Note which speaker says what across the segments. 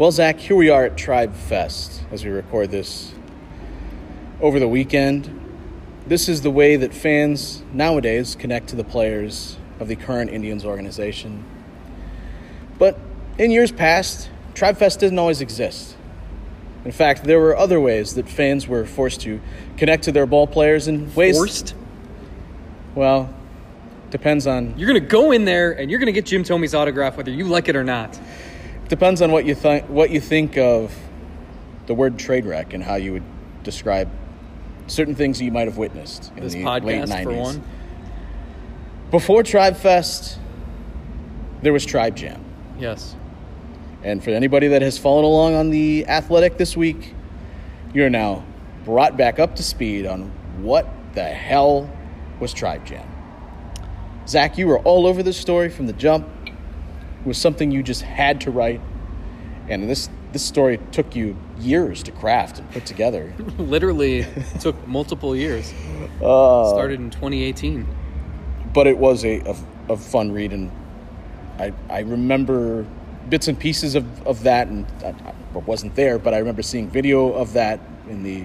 Speaker 1: Well, Zach, here we are at Tribe Fest as we record this over the weekend. This is the way that fans nowadays connect to the players of the current Indians organization. But in years past, Tribe Fest didn't always exist. In fact, there were other ways that fans were forced to connect to their ball players in ways.
Speaker 2: Forced?
Speaker 1: Well, depends on
Speaker 2: You're going to go in there and you're going to get Jim Thome's autograph whether you like it or not.
Speaker 1: Depends on what you think what you think of the word trade wreck and how you would describe certain things you might have witnessed in
Speaker 2: This
Speaker 1: the late
Speaker 2: podcast,
Speaker 1: 90s.
Speaker 2: for one.
Speaker 1: Before Tribe Fest, there was Tribe Jam.
Speaker 2: Yes.
Speaker 1: And for anybody that has followed along on the athletic this week, you're now brought back up to speed on what the hell was Tribe Jam. Zach, you were all over this story from the jump. Was something you just had to write. And this this story took you years to craft and put together.
Speaker 2: Literally took multiple years.
Speaker 1: Uh,
Speaker 2: Started in 2018.
Speaker 1: but it was a, a, a fun read and I, I remember bits and pieces of, of that and I, I wasn't there but I remember seeing video of that in the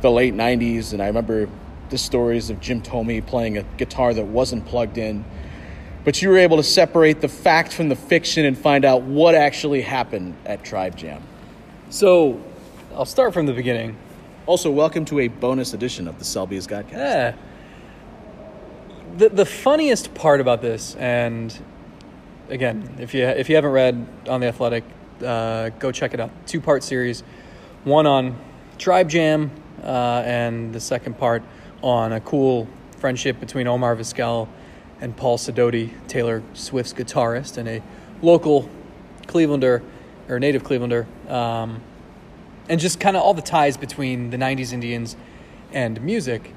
Speaker 1: the late 90s and I remember the stories of Jim Thome playing a guitar that wasn't plugged in but you were able to separate the fact from the fiction and find out what actually happened at Tribe Jam.
Speaker 2: So, I'll start from the beginning.
Speaker 1: Also, welcome to a bonus edition of the Selby's Godcast.
Speaker 2: Yeah. The the funniest part about this, and again, if you if you haven't read on the Athletic, uh, go check it out. Two part series, one on Tribe Jam, uh, and the second part on a cool friendship between Omar Vizquel and Paul Sidoti, Taylor Swift's guitarist, and a local Clevelander or native Clevelander. Um, and just kind of all the ties between the 90s Indians and music.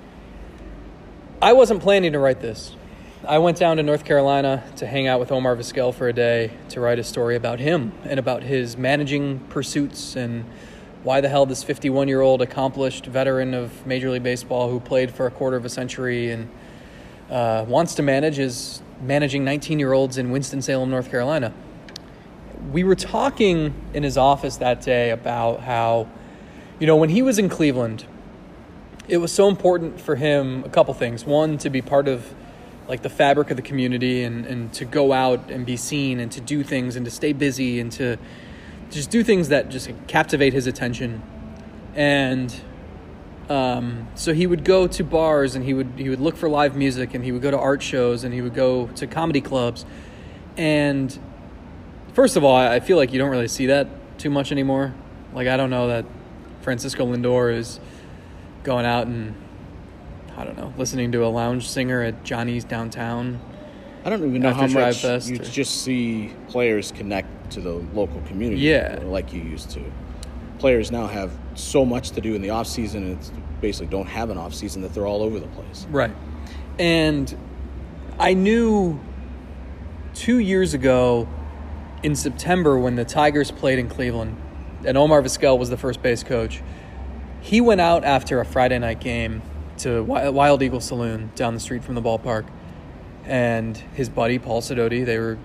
Speaker 2: I wasn't planning to write this. I went down to North Carolina to hang out with Omar Vizquel for a day to write a story about him and about his managing pursuits and why the hell this 51 year old accomplished veteran of Major League Baseball who played for a quarter of a century and uh, wants to manage is managing 19 year olds in Winston-Salem, North Carolina we were talking in his office that day about how, you know, when he was in Cleveland, it was so important for him a couple things. One, to be part of like the fabric of the community and, and to go out and be seen and to do things and to stay busy and to just do things that just captivate his attention. And um, so he would go to bars and he would he would look for live music and he would go to art shows and he would go to comedy clubs. And first of all, I feel like you don't really see that too much anymore. Like I don't know that Francisco Lindor is going out and I don't know, listening to a lounge singer at Johnny's downtown.
Speaker 1: I don't even know how much you
Speaker 2: or-
Speaker 1: just see players connect to the local community
Speaker 2: Yeah.
Speaker 1: like you used to. Players now have so much to do in the off season and it's basically don't have an off season that they're all over the place.
Speaker 2: Right. And I knew two years ago in September when the Tigers played in Cleveland and Omar Vizquel was the first base coach. He went out after a Friday night game to Wild Eagle Saloon down the street from the ballpark. And his buddy Paul Sidoti, they were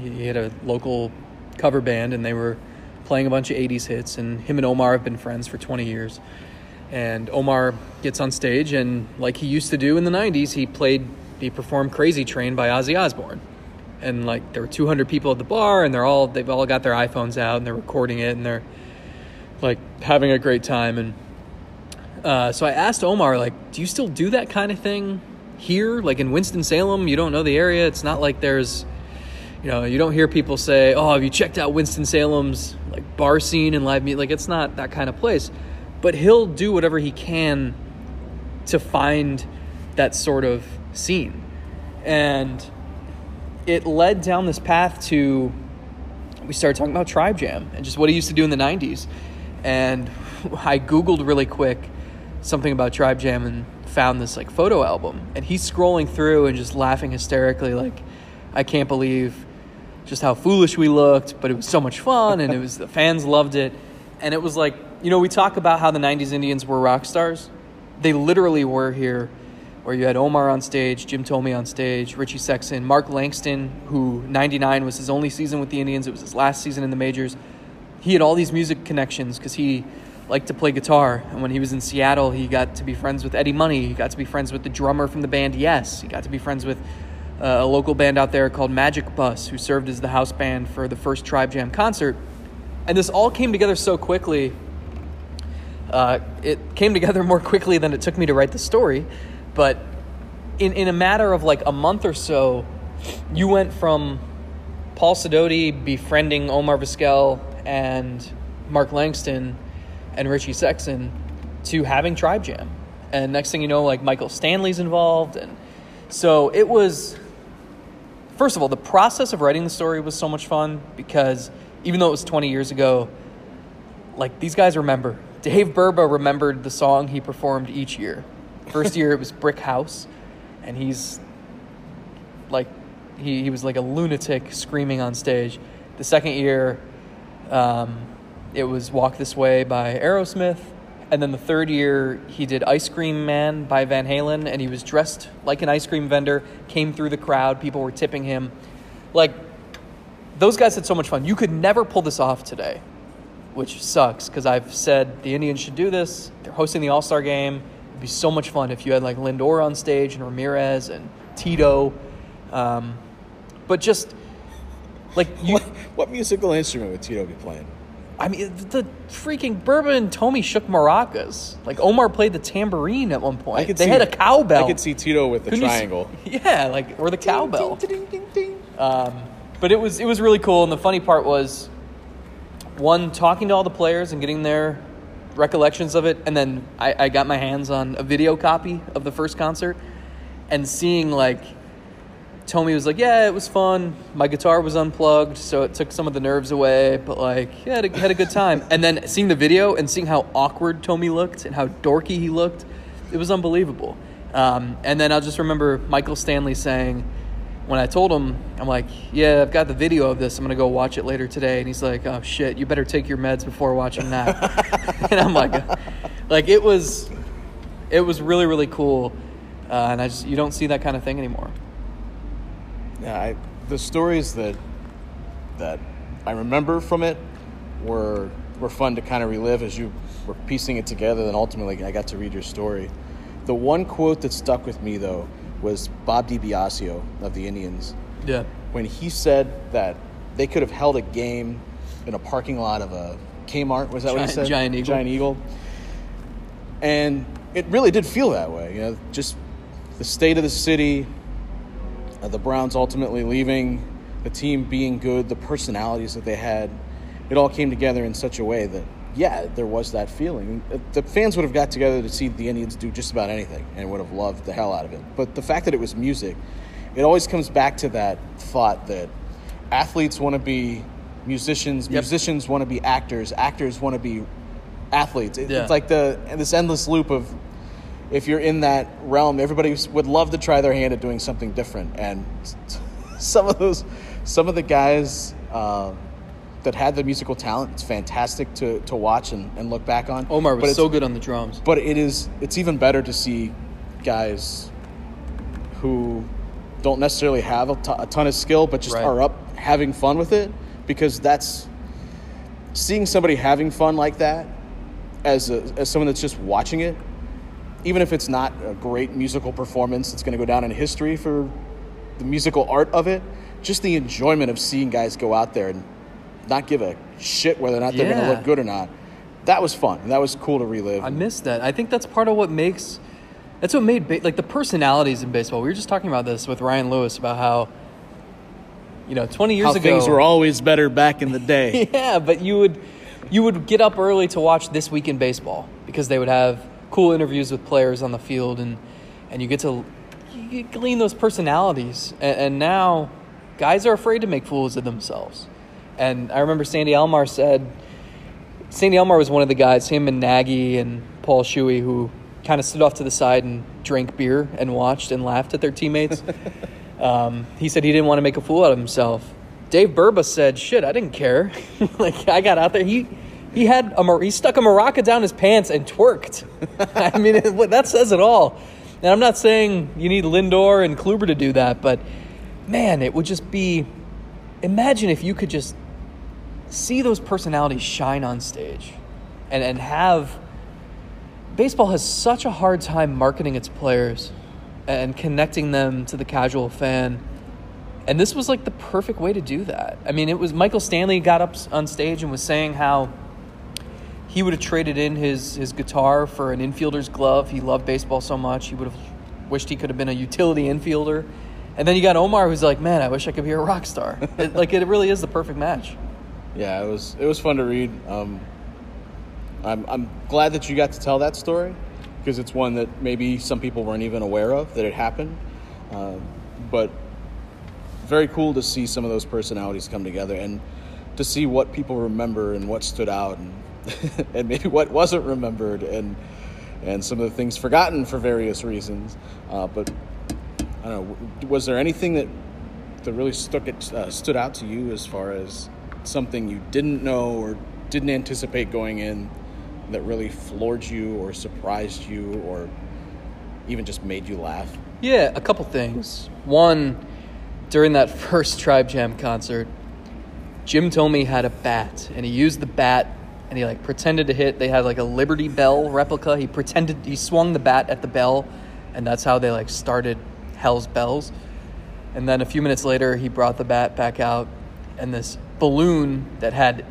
Speaker 2: he he had a local cover band and they were playing a bunch of 80s hits and him and Omar have been friends for 20 years. And Omar gets on stage and like he used to do in the 90s, he played he performed Crazy Train by Ozzy Osbourne. And like there were 200 people at the bar and they're all they've all got their iPhones out and they're recording it and they're like having a great time and uh, so I asked Omar like, "Do you still do that kind of thing here like in Winston-Salem? You don't know the area. It's not like there's you know, you don't hear people say, "Oh, have you checked out Winston-Salem's like bar scene and live music?" Like it's not that kind of place. But he'll do whatever he can to find that sort of scene. And it led down this path to we started talking about Tribe Jam and just what he used to do in the 90s. And I googled really quick something about Tribe Jam and found this like photo album and he's scrolling through and just laughing hysterically like I can't believe just how foolish we looked, but it was so much fun and it was the fans loved it. And it was like, you know, we talk about how the 90s Indians were rock stars. They literally were here where you had Omar on stage, Jim Thome on stage, Richie Sexson, Mark Langston, who 99 was his only season with the Indians. It was his last season in the majors. he had all these music connections because he liked to play guitar. And when he was in Seattle, he got to be friends with Eddie Money. He got to be friends with the drummer from the band Yes. He got to be friends with uh, a local band out there called Magic Bus, who served as the house band for the first Tribe Jam concert. And this all came together so quickly. Uh, it came together more quickly than it took me to write the story. But in, in a matter of like a month or so, you went from Paul Sidoti befriending Omar Vizquel and Mark Langston and Richie Sexson to having Tribe Jam. And next thing you know, like Michael Stanley's involved. And so it was, first of all, the process of writing the story was so much fun because even though it was 20 years ago, like these guys remember. Dave Burba remembered the song he performed each year. First year it was Brick House, and he's like, he, he was like a lunatic screaming on stage. The second year, um, it was Walk This Way by Aerosmith. And then the third year, he did Ice Cream Man by Van Halen, and he was dressed like an ice cream vendor, came through the crowd, people were tipping him. Like, those guys had so much fun. You could never pull this off today, which sucks because I've said the Indians should do this. They're hosting the All Star game. It'd be so much fun if you had like Lindor on stage and Ramirez and Tito. Um, but just like you,
Speaker 1: What, what musical instrument would Tito be playing?
Speaker 2: I mean, the freaking Burba and Thome shook maracas. Like Omar played the tambourine at one point.
Speaker 1: I could
Speaker 2: they
Speaker 1: see,
Speaker 2: had a cowbell.
Speaker 1: I could see Tito with the
Speaker 2: Couldn't you s-
Speaker 1: triangle.
Speaker 2: yeah, like or the cowbell. Um, but it was it was really cool, and the funny part was one talking to all the players and getting their recollections of it, and then I, I got my hands on a video copy of the first concert, and seeing like Thome was like, "Yeah, it was fun. My guitar was unplugged, so it took some of the nerves away, but like, yeah, had a, had a good time." And then seeing the video and seeing how awkward Thome looked and how dorky he looked, it was unbelievable. Um, and then I'll just remember Michael Stanley saying, when I told him, I'm like, "Yeah, I've got the video of this. I'm gonna go watch it later today." And he's like, "Oh shit, you better take your meds before watching that." and I'm like, like it was, it was really really cool, uh, and I just you don't see that kind of thing anymore.
Speaker 1: Yeah, I, the stories that that I remember from it were were fun to kind of relive as you were piecing it together. Then ultimately, I got to read your story. The one quote that stuck with me though was Bob DiBiasio of the Indians
Speaker 2: Yeah.
Speaker 1: when he said that they could have held a game in a parking lot of a Kmart. Was that what he said?
Speaker 2: Giant Eagle.
Speaker 1: Giant Eagle. And it really did feel that way. You know, just the state of the city, uh, the Browns ultimately leaving, the team being good, the personalities that they had, it all came together in such a way that, yeah, there was that feeling. Uh, The fans would have got together to see the Indians do just about anything and would have loved the hell out of it. But the fact that it was music, it always comes back to that thought that athletes want to be musicians,
Speaker 2: Yep.
Speaker 1: musicians want to be actors, actors want to be athletes. It-
Speaker 2: Yeah.
Speaker 1: It's like the this endless loop of if you're in that realm, everybody would love to try their hand at doing something different. And some of those, some of the guys uh, that had the musical talent, it's fantastic to, to watch and, and look back on.
Speaker 2: Omar was so good on the drums.
Speaker 1: But it is, it's even better to see guys who don't necessarily have a ton of skill, but just
Speaker 2: Right.
Speaker 1: are up having fun with it because that's seeing somebody having fun like that as a, as someone that's just watching it, even if it's not a great musical performance, it's going to go down in history for the musical art of it. Just the enjoyment of seeing guys go out there and not give a shit whether or not they're going to look good or not. That was fun. and That was cool to relive.
Speaker 2: I missed that. I think that's part of what makes. That's what made ba- like the personalities in baseball. We were just talking about this with Ryan Lewis about how, you know, twenty years
Speaker 1: How
Speaker 2: ago
Speaker 1: things were always better back in the day.
Speaker 2: yeah, but you would you would get up early to watch this week in baseball because they would have cool interviews with players on the field and and you get to you glean those personalities and, and now guys are afraid to make fools of themselves and i remember sandy alomar said sandy alomar was one of the guys him and nagy and paul shuey who kind of stood off to the side and drank beer and watched and laughed at their teammates um, he said he didn't want to make a fool out of himself. Dave Burba said, "Shit, I didn't care. like I got out there. He he had a he stuck a maraca down his pants and twerked. I mean, it, that says it all. And I'm not saying you need Lindor and Kluber to do that, but man, it would just be. Imagine if you could just see those personalities shine on stage and, and have baseball has such a hard time marketing its players and connecting them to the casual fan. And this was like the perfect way to do that. I mean, it was Michael Stanley got up on stage and was saying how he would have traded in his, his guitar for an infielder's glove. He loved baseball so much. He would have wished he could have been a utility infielder. And then you got Omar, who's like, "Man, I wish I could be a rock star." it, like it really is the perfect match.
Speaker 1: Yeah, it was it was fun to read. Um, I'm I'm glad that you got to tell that story because it's one that maybe some people weren't even aware of that it happened. Uh, but very cool to see some of those personalities come together and to see what people remember and what stood out and and maybe what wasn't remembered and and some of the things forgotten for various reasons. Uh, but I don't know. Was there anything that that really stuck it, uh, stood out to you as far as something you didn't know or didn't anticipate going in that really floored you or surprised you or even just made you laugh?
Speaker 2: Yeah, a couple things. One, during that first Tribe Jam concert, Jim Thome had a bat and he used the bat and he like pretended to hit. They had like a Liberty Bell replica. He pretended he swung the bat at the bell and that's how they like started Hell's Bells. And then a few minutes later, he brought the bat back out and this balloon that had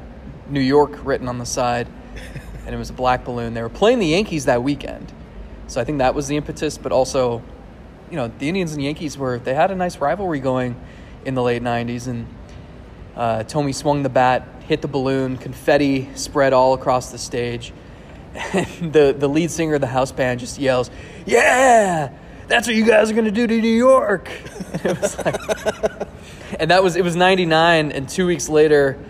Speaker 2: New York written on the side and it was a black balloon. They were playing the Yankees that weekend. So I think that was the impetus, but also, you know, the Indians and Yankees were, they had a nice rivalry going in the late 90s. And uh, Thome swung the bat, hit the balloon, confetti spread all across the stage. And the, the lead singer of the house band just yells, Yeah, that's what you guys are going to do to New York. it was like, and that was, it was 99. And two weeks later,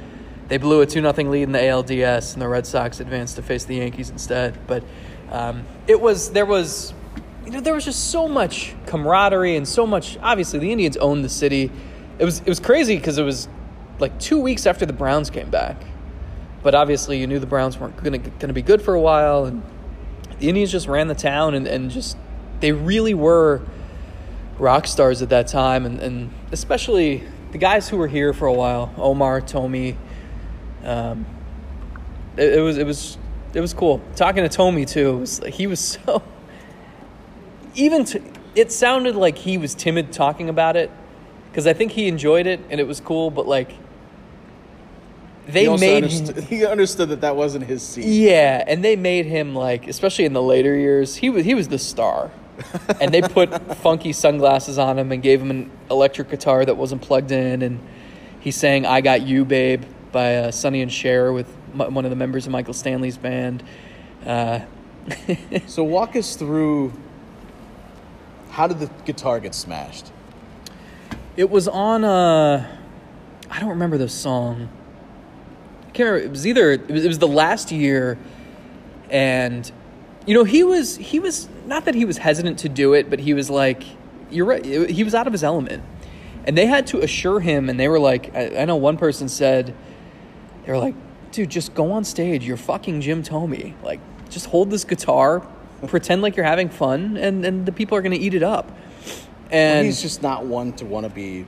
Speaker 2: they blew a 2 0 lead in the ALDS, and the Red Sox advanced to face the Yankees instead. But um, it was, there was, you know, there was just so much camaraderie and so much. Obviously, the Indians owned the city. It was, it was crazy because it was like two weeks after the Browns came back. But obviously, you knew the Browns weren't going to be good for a while, and the Indians just ran the town and, and just, they really were rock stars at that time. And, and especially the guys who were here for a while Omar, Thome, um, it, it, was it was it was cool talking to Thome too. Was, he was so even to, it sounded like he was timid talking about it because I think he enjoyed it and it was cool, but like they
Speaker 1: he
Speaker 2: made
Speaker 1: understood, he understood that that wasn't his seat.
Speaker 2: Yeah, and they made him like, especially in the later years, he was he was the star, and they put funky sunglasses on him and gave him an electric guitar that wasn't plugged in, and he sang "I Got You, Babe." by uh, Sonny and Cher with m- one of the members of Michael Stanley's band. Uh,
Speaker 1: so walk us through how did the guitar get smashed?
Speaker 2: It was on a, uh, I don't remember the song. I can't remember. It was either it was, it was the last year, and you know he was he was not that he was hesitant to do it, but he was like, you're right. He was out of his element, and they had to assure him, and they were like, I, I know one person said they were like, dude, just go on stage. You're fucking Jim Thome. Like, just hold this guitar, pretend like you're having fun, and, and the people are going to eat it up. And
Speaker 1: well, he's just not one to want to be.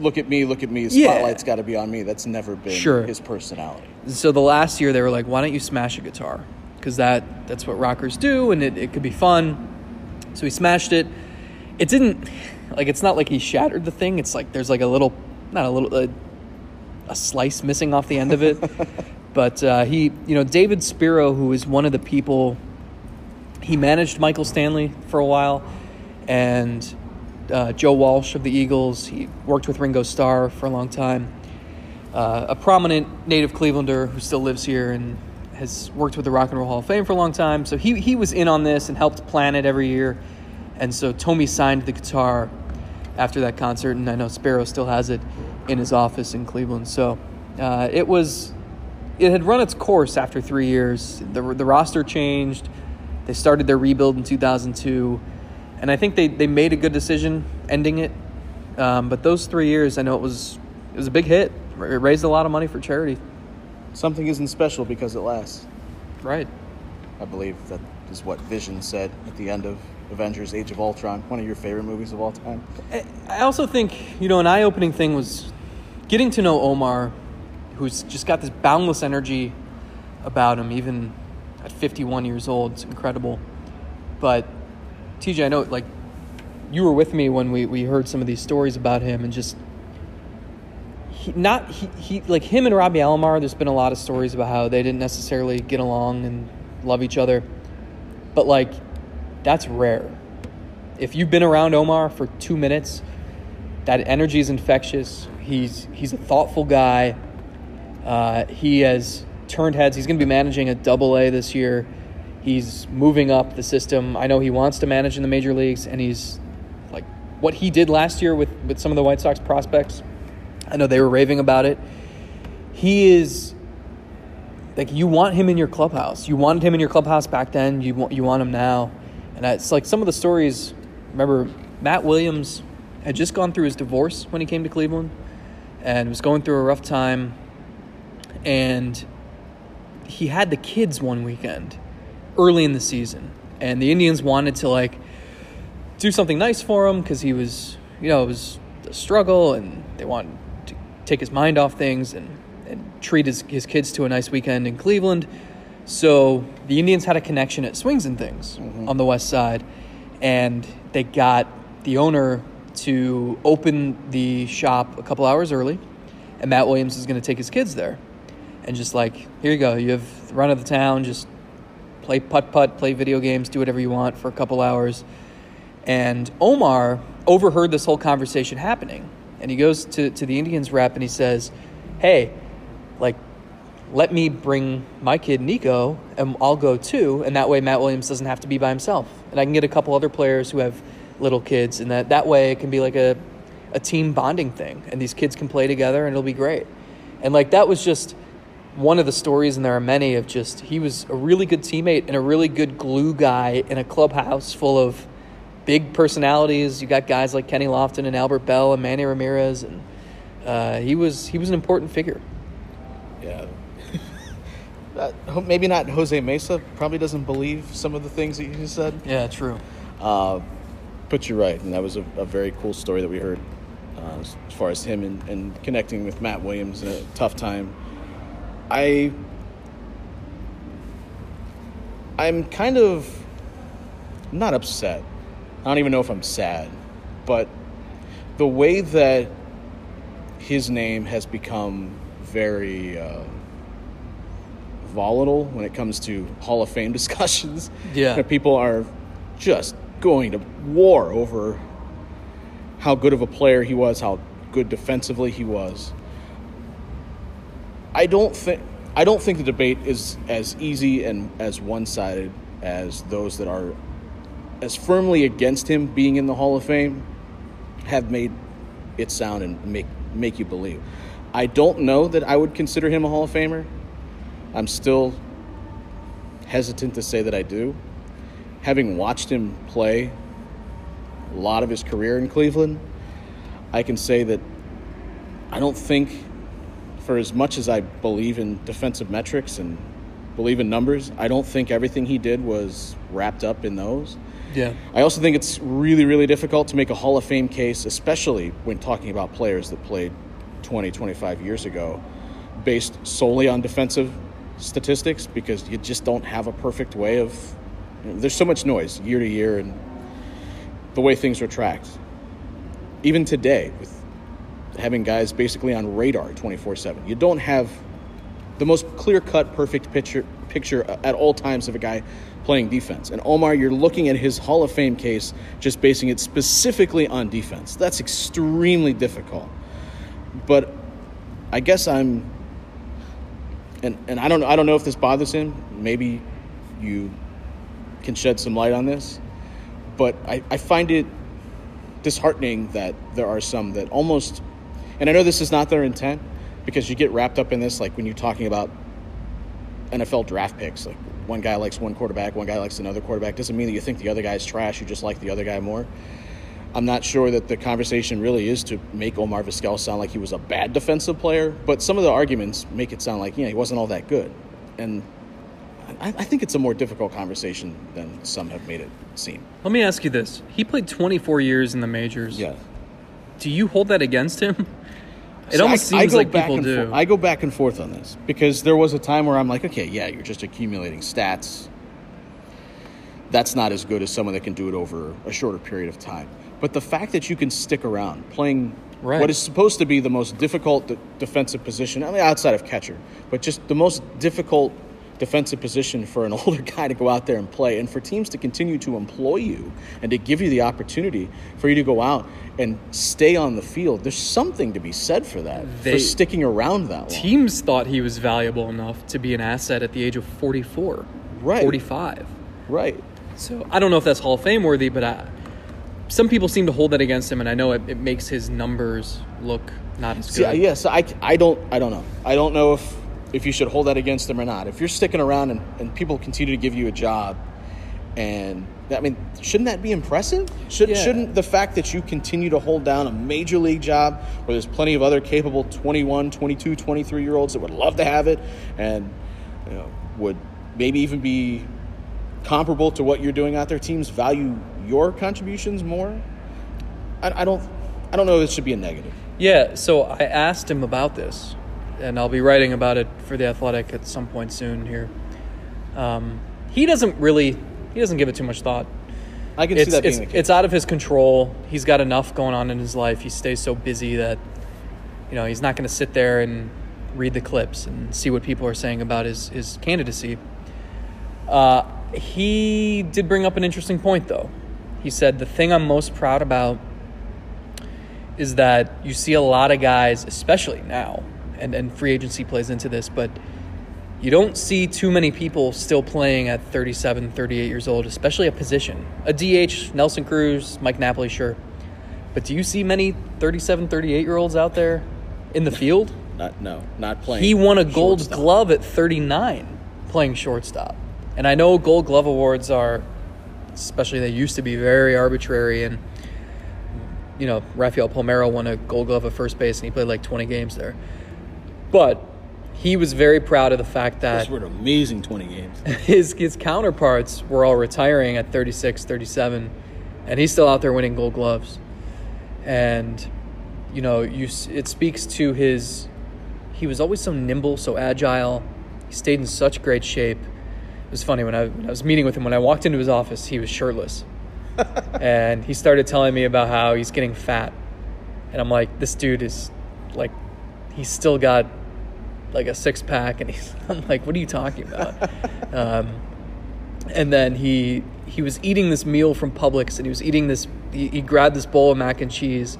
Speaker 1: Look at me, look at me. Spotlight's yeah. got to be on me. That's never been sure. his personality.
Speaker 2: So the last year they were like, "Why don't you smash a guitar? Because that that's what rockers do, and it, it could be fun." So he smashed it. It didn't like it's not like he shattered the thing. It's like there's like a little, not a little, uh, a slice missing off the end of it. but uh, he, you know, David Spero, who is one of the people, he managed Michael Stanley for a while, and uh, Joe Walsh of the Eagles. He worked with Ringo Starr for a long time. Uh, a prominent native Clevelander who still lives here and has worked with the Rock and Roll Hall of Fame for a long time. So he, he was in on this and helped plan it every year. And so Thome signed the guitar after that concert, and I know Spero still has it in his office in Cleveland. So uh, it was it had run its course after three years. The, the roster changed. They started their rebuild in 2002, and I think they, they made a good decision ending it. Um, but those three years, I know it was it was a big hit. It raised a lot of money for charity.
Speaker 1: Something isn't special because it lasts.
Speaker 2: Right.
Speaker 1: I believe that is what Vision said at the end of Avengers: Age of Ultron, one of your favorite movies of all time.
Speaker 2: I also think you know an eye-opening thing was getting to know Omar who's just got this boundless energy about him, even at 51 years old. It's incredible. But TJ, I know like you were with me when we, we heard some of these stories about him and just he, not he, he like him and Robbie Alomar. There's been a lot of stories about how they didn't necessarily get along and love each other, but like that's rare. If you've been around Omar for two minutes, that energy is infectious. He's he's a thoughtful guy. Uh, he has turned heads. He's going to be managing a double A this year. He's moving up the system. I know he wants to manage in the major leagues, and he's like what he did last year with, with some of the White Sox prospects. I know they were raving about it. He is like you want him in your clubhouse. You wanted him in your clubhouse back then. You want you want him now, and it's like some of the stories. Remember, Matt Williams had just gone through his divorce when he came to Cleveland, and was going through a rough time, and he had the kids one weekend early in the season, and the Indians wanted to like do something nice for him because he was, you know, it was a struggle, and they wanted to take his mind off things and and treat his, his kids to a nice weekend in Cleveland. So the Indians had a connection at Swings and Things mm-hmm. on the west side, and they got the owner to open the shop a couple hours early, and Matt Williams is going to take his kids there, and just like here you go, you have the run of the town, just play putt putt, play video games, do whatever you want for a couple hours. And Omar overheard this whole conversation happening, and he goes to to the Indians rep and he says, "Hey, like." Let me bring my kid Nico, and I'll go too, and that way Matt Williams doesn't have to be by himself, and I can get a couple other players who have little kids, and that that way it can be like a a team bonding thing, and these kids can play together, and it'll be great. And like that was just one of the stories, and there are many of just he was a really good teammate and a really good glue guy in a clubhouse full of big personalities. You got guys like Kenny Lofton and Albert Belle and Manny Ramirez, and uh, he was he was an important figure.
Speaker 1: Yeah. uh, maybe not Jose Mesa. Probably doesn't believe some of the things that you said.
Speaker 2: Yeah, true.
Speaker 1: Uh, but you're right, and that was a, a very cool story that we heard uh, as far as him and, and, connecting with Matt Williams in a tough time. I I'm kind of not upset. I don't even know if I'm sad, but the way that his name has become very uh, volatile when it comes to Hall of Fame discussions.
Speaker 2: Yeah,
Speaker 1: people are just going to war over how good of a player he was, how good defensively he was. I don't think I don't think the debate is as easy and as one-sided as those that are as firmly against him being in the Hall of Fame have made it sound and make make you believe. I don't know that I would consider him a Hall of Famer. I'm still hesitant to say that I do having watched him play a lot of his career in Cleveland, I can say that I don't think, for as much as I believe in defensive metrics and believe in numbers, I don't think everything he did was wrapped up in those.
Speaker 2: Yeah.
Speaker 1: I also think it's really, really difficult to make a Hall of Fame case, especially when talking about players that played 20, 25 years ago, based solely on defensive statistics because you just don't have a perfect way of there's so much noise year to year and the way things are tracked. Even today, with having guys basically on radar 24 7, you don't have the most clear cut, perfect picture, picture at all times of a guy playing defense. And Omar, you're looking at his Hall of Fame case, just basing it specifically on defense. That's extremely difficult. But I guess I'm, and, and I don't I don't know if this bothers him. Maybe you can shed some light on this. But I, I find it disheartening that there are some that almost, and I know this is not their intent because you get wrapped up in this, like when you're talking about NFL draft picks. Like one guy likes one quarterback, one guy likes another quarterback. Doesn't mean that you think the other guy's trash. You just like the other guy more. I'm not sure that the conversation really is to make Omar Vizquel sound like he was a bad defensive player, but some of the arguments make it sound like yeah he wasn't all that good, and I, I think it's a more difficult conversation than some have made it seem.
Speaker 2: Let me ask you this: He played 24 years in the majors.
Speaker 1: Yeah.
Speaker 2: Do you hold that against him? It almost
Speaker 1: I- I
Speaker 2: seems
Speaker 1: go
Speaker 2: like people do.
Speaker 1: I go back and forth on this because there was a time where I'm like, okay, yeah, you're just accumulating stats. That's not as good as someone that can do it over a shorter period of time. But the fact that you can stick around playing
Speaker 2: Right.
Speaker 1: what is supposed to be the most difficult de- defensive position, I mean, outside of catcher, but just the most difficult defensive position for an older guy to go out there and play, and for teams to continue to employ you and to give you the opportunity for you to go out and stay on the field. There's something to be said for that,
Speaker 2: They-
Speaker 1: for sticking around that long.
Speaker 2: Teams thought he was valuable enough to be an asset at the age of 44,
Speaker 1: Right.
Speaker 2: 45.
Speaker 1: Right.
Speaker 2: So I don't know if that's Hall of Fame worthy, but I, some people seem to hold that against him, and I know it, it makes his numbers look not as good.
Speaker 1: yes, I, I don't I don't know. I don't know if if you should hold that against him or not. If you're sticking around and, and people continue to give you a job, and I mean, shouldn't that be impressive? Should,
Speaker 2: Yeah.
Speaker 1: Shouldn't the fact that you continue to hold down a major league job where there's plenty of other capable 21, 22, 23 year olds that would love to have it and you know, would maybe even be comparable to what you're doing out there, teams value your contributions more? I, I don't I don't know if it should be a negative.
Speaker 2: Yeah, so I asked him about this, and I'll be writing about it for the Athletic at some point soon here. Um, he doesn't really, he doesn't give it too much thought.
Speaker 1: I can
Speaker 2: It's
Speaker 1: see that
Speaker 2: it's,
Speaker 1: being the case.
Speaker 2: it's out of his control. He's got enough going on in his life. He stays so busy that, you know, he's not going to sit there and read the clips and see what people are saying about his his candidacy. Uh, he did bring up an interesting point, though. He said the thing I'm most proud about is that you see a lot of guys, especially now, and, and free agency plays into this, but you don't see too many people still playing at 37, 38 years old, especially a position. A DH, Nelson Cruz, Mike Napoli, sure. But do you see many 37, 38 year olds out there in the field?
Speaker 1: Not no, not playing.
Speaker 2: He won a gold
Speaker 1: shortstop.
Speaker 2: glove at 39 playing shortstop. And I know gold glove awards are, especially they used to be very arbitrary. And, you know, Rafael Palmeiro won a gold glove at first base and he played like 20 games there. But he was very proud of the fact that
Speaker 1: were an amazing 20 games.
Speaker 2: his his counterparts were all retiring at 36, 37, and he's still out there winning gold gloves. And you know, you it speaks to his he was always so nimble, so agile. He stayed in such great shape. It was funny when I, when I was meeting with him when I walked into his office, he was shirtless. and he started telling me about how he's getting fat. And I'm like, this dude is like he's still got like a six pack and he's I'm like, what are you talking about? um, and then he he was eating this meal from Publix and he was eating this he, he grabbed this bowl of mac and cheese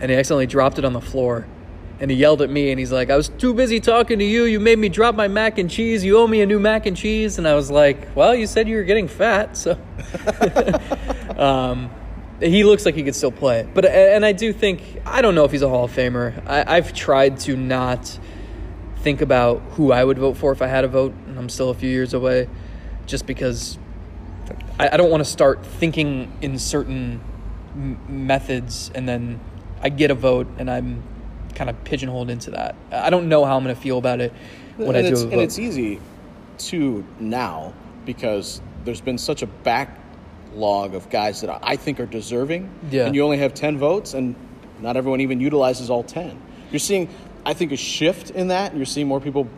Speaker 2: and he accidentally dropped it on the floor. And he yelled at me and he's like, I was too busy talking to you. You made me drop my mac and cheese. You owe me a new mac and cheese. And I was like, Well, you said you were getting fat, so um, he looks like he could still play. But and I do think I don't know if he's a Hall of Famer. I, I've tried to not think about who I would vote for if I had a vote, and I'm still a few years away, just because I, I don't want to start thinking in certain m- methods, and then I get a vote, and I'm kind of pigeonholed into that. I don't know how I'm going to feel about it when
Speaker 1: and
Speaker 2: I do
Speaker 1: it's,
Speaker 2: a vote.
Speaker 1: and it's easy to now because there's been such a backlog of guys that I think are deserving.
Speaker 2: Yeah.
Speaker 1: And you only have 10 votes, and not everyone even utilizes all 10. You're seeing, I think, a shift in that, and you're seeing more people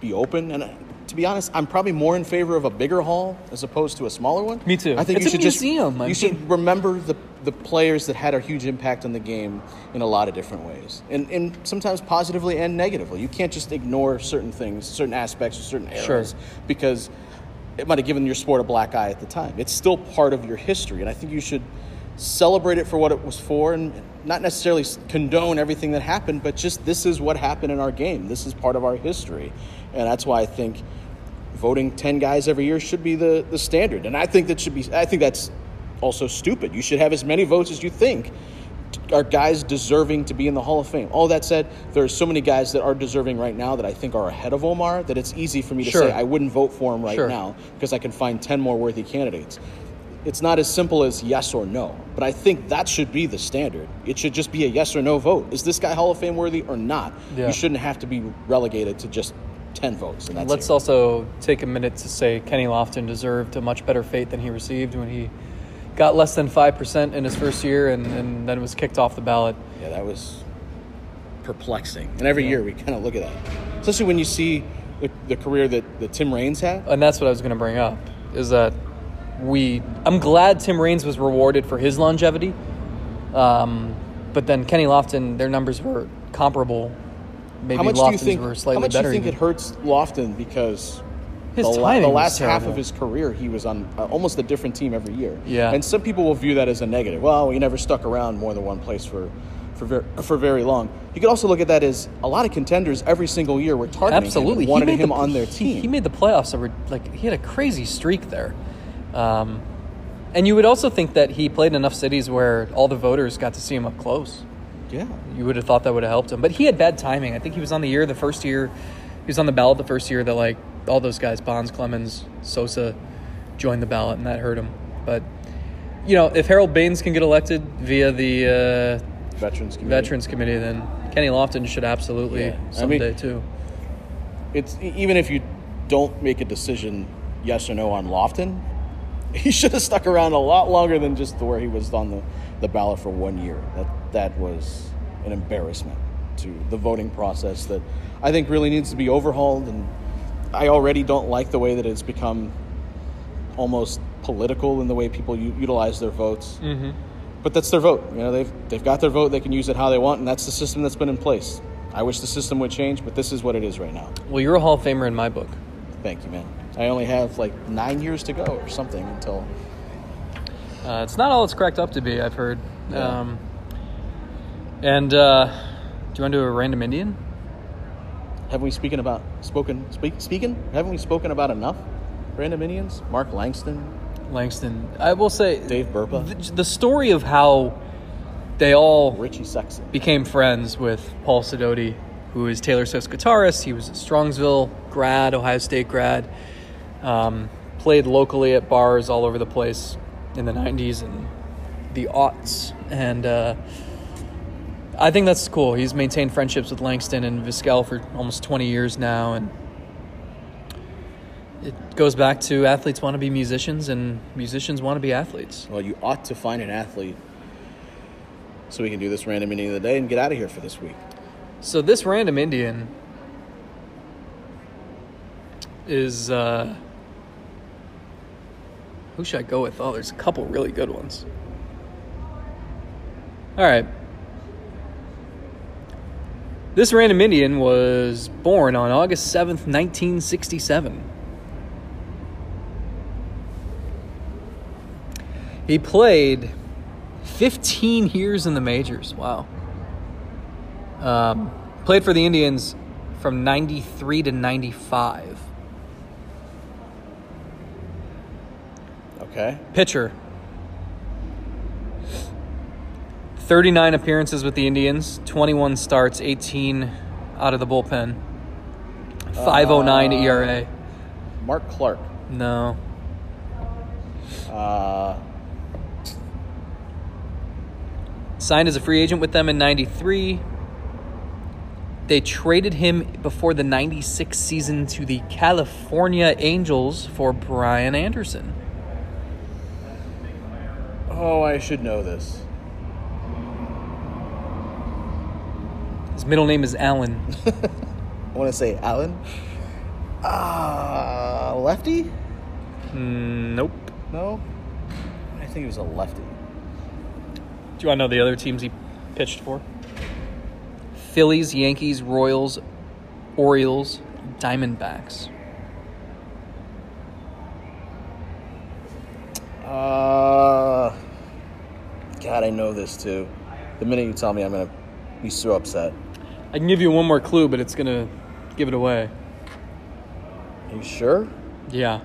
Speaker 1: be open. And uh, to be honest, I'm probably more in favor of a bigger hall as opposed to a smaller one.
Speaker 2: Me too.
Speaker 1: I think
Speaker 2: It's
Speaker 1: you
Speaker 2: a
Speaker 1: should just
Speaker 2: museum. I
Speaker 1: you
Speaker 2: mean-
Speaker 1: should remember the the players that had a huge impact on the game in a lot of different ways, and and sometimes positively and negatively. You can't just ignore certain things, certain aspects, or certain
Speaker 2: Sure.
Speaker 1: eras because it might have given your sport a black eye at the time. It's still part of your history, and I think you should celebrate it for what it was for, and not necessarily condone everything that happened, but just this is what happened in our game. This is part of our history, and that's why I think voting 10 guys every year should be the, the standard. And I think that should be, I think that's also stupid. You should have as many votes as you think are guys deserving to be in the Hall of Fame. All that said, there are so many guys that are deserving right now that I think are ahead of Omar that it's easy for me to
Speaker 2: Sure.
Speaker 1: say I wouldn't vote for him right
Speaker 2: Sure.
Speaker 1: now because I can find 10 more worthy candidates. It's not as simple as yes or no, but I think that should be the standard. It should just be a yes or no vote. Is this guy Hall of Fame worthy or not?
Speaker 2: Yeah.
Speaker 1: You shouldn't have to be relegated to just 10 votes. And that's
Speaker 2: Let's
Speaker 1: it.
Speaker 2: also take a minute to say Kenny Lofton deserved a much better fate than he received when he got less than 5% in his first year and, and then was kicked off the ballot.
Speaker 1: Yeah, that was perplexing. And every year we kind of look at that, especially when you see the, the career that, that Tim Raines had.
Speaker 2: and that's what I was going to bring up is that we. I'm glad Tim Raines was rewarded for his longevity, um, but then Kenny Lofton, their numbers were comparable. Maybe
Speaker 1: how much
Speaker 2: Lofton's
Speaker 1: do you think?
Speaker 2: were
Speaker 1: How
Speaker 2: slightly
Speaker 1: much do
Speaker 2: better.
Speaker 1: you think it hurts Lofton because
Speaker 2: His
Speaker 1: the, la-
Speaker 2: timing
Speaker 1: the
Speaker 2: was
Speaker 1: last half of his career he was on uh, almost a different team every year.
Speaker 2: Yeah.
Speaker 1: and some people will view that as a negative. Well, he never stuck around more than one place for. For very, for very long, you could also look at that as a lot of contenders every single year were targeting
Speaker 2: Absolutely,
Speaker 1: him, and wanted
Speaker 2: he
Speaker 1: him
Speaker 2: the,
Speaker 1: on their
Speaker 2: he-
Speaker 1: team.
Speaker 2: He, made the playoffs. Over, like he had a crazy streak there, um, and you would also think that he played in enough cities where all the voters got to see him up close.
Speaker 1: yeah,
Speaker 2: You would have thought that would have helped him, but he had bad timing. I think he was on the year the first year. He was on the ballot the first year that like all those guys, Bonds, Clemens, Sosa, joined the ballot, and that hurt him. But you know, if Harold Baines can get elected via the uh,
Speaker 1: veterans community.
Speaker 2: Veterans Committee, then Kenny Lofton should absolutely
Speaker 1: Yeah. I
Speaker 2: someday
Speaker 1: mean-
Speaker 2: too.
Speaker 1: it's even if you don't make a decision yes or no on Lofton, he should have stuck around a lot longer than just where he was on the, the ballot for one year. That that was an embarrassment to the voting process that I think really needs to be overhauled. And I already don't like the way that it's become almost political in the way people u- utilize their votes.
Speaker 2: Mm-hmm.
Speaker 1: But that's their vote. You know, they've they've got their vote. They can use it how they want, and that's the system that's been in place. I wish the system would change, but this is what it is right now.
Speaker 2: Well, you're a Hall of Famer in my book.
Speaker 1: Thank you, man. I only have like nine years to go or something until.
Speaker 2: Uh, it's not all it's cracked up to be. I've heard.
Speaker 1: Yeah.
Speaker 2: Um, and uh, do you want to do a random Indian?
Speaker 1: Haven't we speaking about spoken speak, speaking? Haven't we spoken about enough? Random Indians, Mark Langston,
Speaker 2: Langston. I will say
Speaker 1: Dave Burba,
Speaker 2: the, the story of how they all
Speaker 1: Richie Sexson.
Speaker 2: became friends with Paul Sidoti, who is Taylor Swift's guitarist. He was a Strongsville grad, Ohio State grad. Um, played locally at bars all over the place in the 90s and the aughts. And uh, I think that's cool. He's maintained friendships with Langston and Vizquel for almost 20 years now. And it goes back to athletes want to be musicians and musicians want to be athletes.
Speaker 1: Well, you ought to find an athlete so we can do this random Indian of the day and get out of here for this week.
Speaker 2: So this random Indian is uh who should I go with? Oh, there's a couple really good ones. All right. This random Indian was born on August 7th, 1967. He played 15 years in the majors. Wow. Um, played for the Indians from 93 to 95.
Speaker 1: Okay.
Speaker 2: Pitcher. 39 appearances with the Indians, 21 starts, 18 out of the bullpen. 509
Speaker 1: Uh,
Speaker 2: ERA.
Speaker 1: Mark Clark.
Speaker 2: No.
Speaker 1: Uh,
Speaker 2: Signed as a free agent with them in 93. They traded him before the 96 season to the California Angels for Brian Anderson.
Speaker 1: Oh, I should know this.
Speaker 2: His middle name is Allen.
Speaker 1: I want to say Allen. Uh, lefty?
Speaker 2: Mm, nope.
Speaker 1: No. I think he was a lefty.
Speaker 2: Do you want to know the other teams he pitched for? Phillies, Yankees, Royals, Orioles, Diamondbacks.
Speaker 1: Uh, God, I know this too. The minute you tell me, I'm gonna be so upset.
Speaker 2: I can give you one more clue, but it's going to give it away.
Speaker 1: Are you sure?
Speaker 2: Yeah.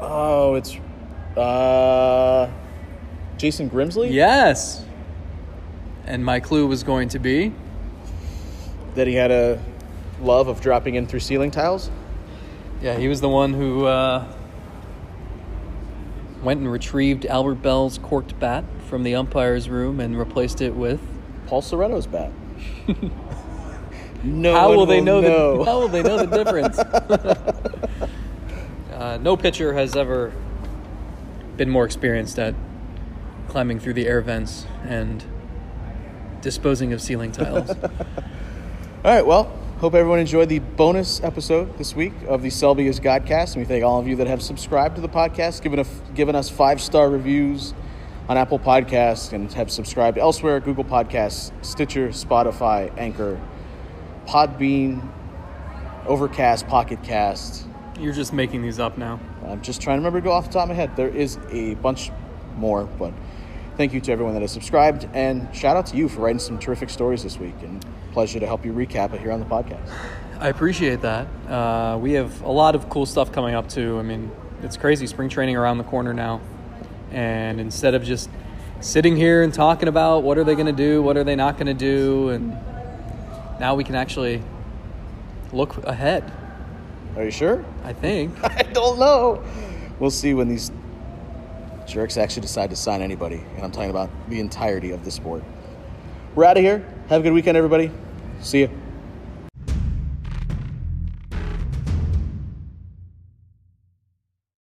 Speaker 1: Oh, it's uh, Jason Grimsley.
Speaker 2: Yes. And my clue was going to be
Speaker 1: That he had a love of dropping in through ceiling tiles.
Speaker 2: yeah, he was the one who uh, went and retrieved Albert Belle's corked bat from the umpire's room and replaced it with.
Speaker 1: Paul Sorrento's bat. no.
Speaker 2: how will they know,
Speaker 1: know?
Speaker 2: The, how will they know the difference? uh, no pitcher has ever been more experienced at climbing through the air vents and disposing of ceiling tiles.
Speaker 1: All right, well, hope everyone enjoyed the bonus episode this week of the Selby is Godcast. And we thank all of you that have subscribed to the podcast, given, a, given us five star reviews on Apple Podcasts, and have subscribed elsewhere Google Podcasts, Stitcher, Spotify, Anchor, Podbean, Overcast, Pocket Cast.
Speaker 2: You're just making these up now.
Speaker 1: I'm just trying to remember to go off the top of my head. There is a bunch more, but thank you to everyone that has subscribed. And shout out to you for writing some terrific stories this week. And pleasure to help you recap it here on the podcast.
Speaker 2: I appreciate that. Uh, we have a lot of cool stuff coming up too. I mean, it's crazy. Spring training around the corner now, and instead of just sitting here and talking about what are they going to do, what are they not going to do, and now we can actually look ahead.
Speaker 1: Are you sure?
Speaker 2: I think.
Speaker 1: I don't know. We'll see when these jerks actually decide to sign anybody. And I'm talking about the entirety of the sport. We're out of here. Have a good weekend, everybody. See you.